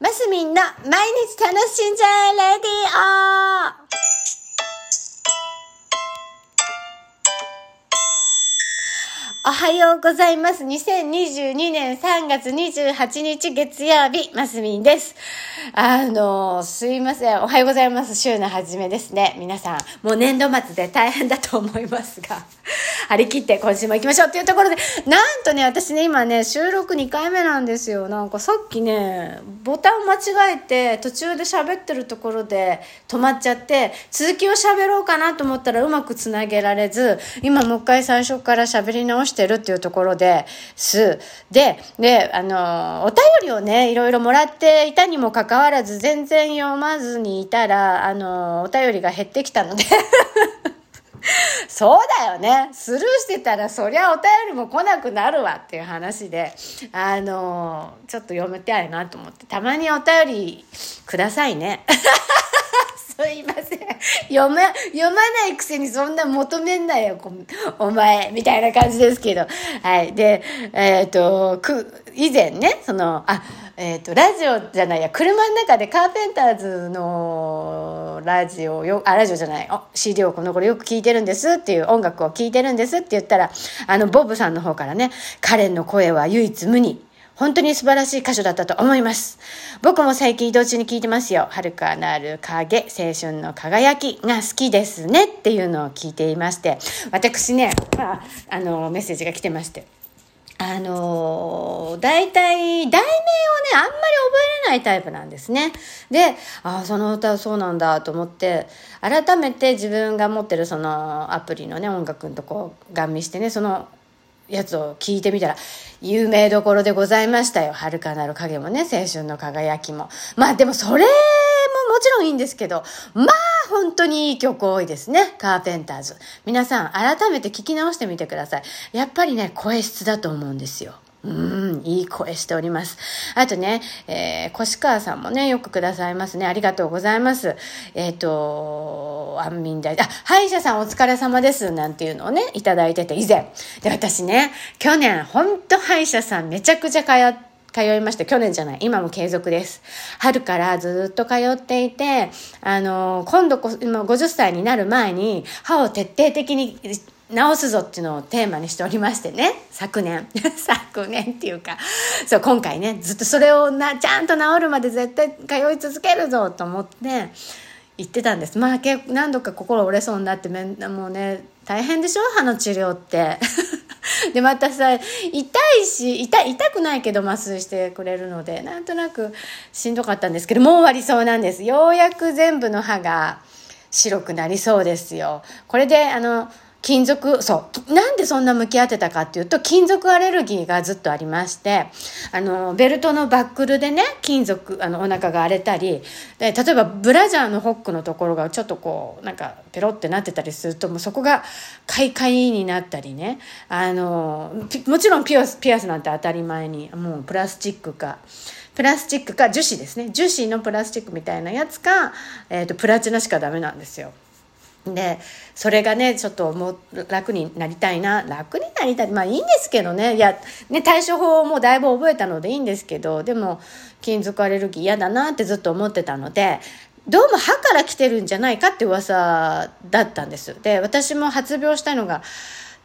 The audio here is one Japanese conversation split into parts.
マスミンの毎日楽しんじゃえレディオおはようございます。2022年3月28日月曜日、マスミンです。あの、すいません。おはようございます。週の初めですね。皆さん、もう年度末で大変だと思いますが、張り切って今週も行きましょうっていうところで、なんとね、私ね、今ね、収録2回目なんですよ。なんかさっきね、ボタン間違えて、途中で喋ってるところで止まっちゃって、続きを喋ろうかなと思ったらうまくつなげられず、今もう一回最初から喋り直してるっていうところです。で、で、あの、お便りをね、いろいろもらっていたにもかかわらず、全然読まずにいたら、あの、お便りが減ってきたので、そうだよね。スルーしてたら、そりゃお便りも来なくなるわっていう話で、あの、ちょっと読めたいなと思って、たまにお便りくださいね。すいません。読ま、読まないくせにそんな求めんなよ、お前、みたいな感じですけど。はい。で、えっ、と、く、以前ね、その、あ、えっ、と、ラジオじゃないや、車の中でカーペンターズのラジオよ、あ、ラジオじゃない、あ CD をこの頃よく聴いてるんですっていう音楽を聴いてるんですって言ったら、あの、ボブさんの方からね、彼の声は唯一無二。本当に素晴らしい歌手だったと思います。僕も最近移動中に聞いてますよ。遥かなる影、青春の輝きが好きですねっていうのを聞いていまして、私ね、まあ、あの、メッセージが来てまして。あの、大体、題名をね、あんまり覚えれないタイプなんですね。で、ああ、その歌はそうなんだと思って、改めて自分が持ってるそのアプリのね、音楽のとこガン見してね、そのやつを聞いてみたら、有名どころでございましたよ。遥かなる影もね、青春の輝きも。まあでもそれももちろんいいんですけど、まあ本当にいい曲多いですね。カーペンターズ。皆さん改めて聞き直してみてください。やっぱりね、声質だと思うんですよ。うん、いい声しております。あとね、えー、越川さんもね、よくくださいますね。ありがとうございます。えっ、と、安眠大、あ、歯医者さんお疲れ様です。なんていうのをね、いただいてて、以前。で、私ね、去年、ほんと歯医者さんめちゃくちゃ通って、通いまして、去年じゃない、今も継続です。春からずっと通っていて、あの、今度こ、今50歳になる前に、歯を徹底的に直すぞっていうのをテーマにしておりましてね、昨年。昨年っていうか、そう、今回ね、ずっとそれをな、ちゃんと治るまで絶対通い続けるぞと思って、言ってたんです。まあ、何度か心折れそうになって、もうね、大変でしょ？歯の治療って。でまたさ痛いし痛痛くないけど麻酔してくれるのでなんとなくしんどかったんですけどもう終わりそうなんですようやく全部の歯が白くなりそうですよこれであの金属、そう。なんでそんな向き合ってたかっていうと、金属アレルギーがずっとありまして、あの、ベルトのバックルでね、金属、あの、お腹が荒れたり、で、例えばブラジャーのホックのところがちょっとこう、なんか、ペロってなってたりすると、もうそこが、カイカイになったりね、あの、もちろんピアス、ピアスなんて当たり前に、もうプラスチックか、プラスチックか樹脂ですね。樹脂のプラスチックみたいなやつか、えっ、ー、と、プラチナしかダメなんですよ。でそれがねちょっともう楽になりたいな。楽になりたい。まあいいんですけどね。いやね対処法もだいぶ覚えたのでいいんですけどでも金属アレルギー嫌だなってずっと思ってたのでどうも歯から来てるんじゃないかって噂だったんです。で私も発病したのが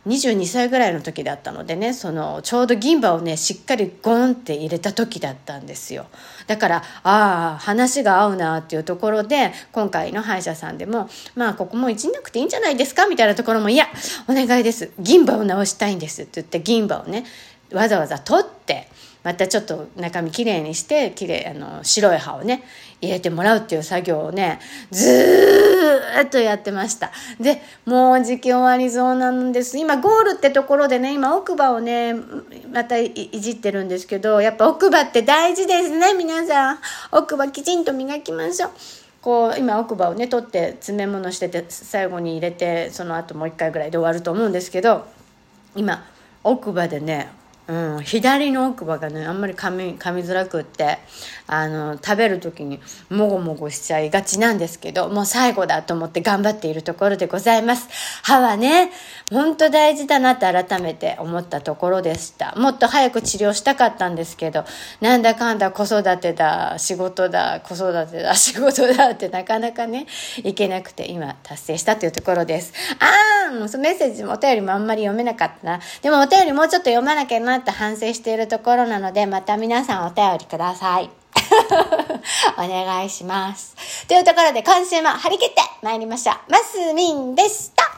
22歳ぐらいの時だったのでねそのちょうど銀歯をねしっかりゴンって入れた時だったんですよ。だからああ話が合うなっていうところで今回の歯医者さんでもまあここもいじんなくていいんじゃないですか？みたいなところもいやお願いです。銀歯を直したいんですって言って銀歯をねわざわざ取っってまたちょっと中身きれいにしてきれいあの白い歯をね入れてもらうっていう作業をねずっとやってました。でもう時期終わりそうなんです。今ゴールってところでね今奥歯をねまたいじってるんですけどやっぱ奥歯って大事ですね皆さん。奥歯きちんと磨きましょう。こう今奥歯をね取って詰め物してて最後に入れてその後もう一回ぐらいで終わると思うんですけど今奥歯でねうん、左の奥歯がねあんまり噛み噛みづらくってあの食べる時にもごもごしちゃいがちなんですけどもう最後だと思って頑張っているところでございます。歯はね本当大事だなって改めて思ったところでした。もっと早く治療したかったんですけどなんだかんだ子育てだ仕事だ子育てだ 仕事だってなかなかねいけなくて今達成したというところです。あーんメッセージもお便りもあんまり読めなかったな。でもお便りもうちょっと読まなきゃななって反省しているところなので、また皆さんお便りください。お願いします。というところで今週も張り切って参りましょう。マスミンでした。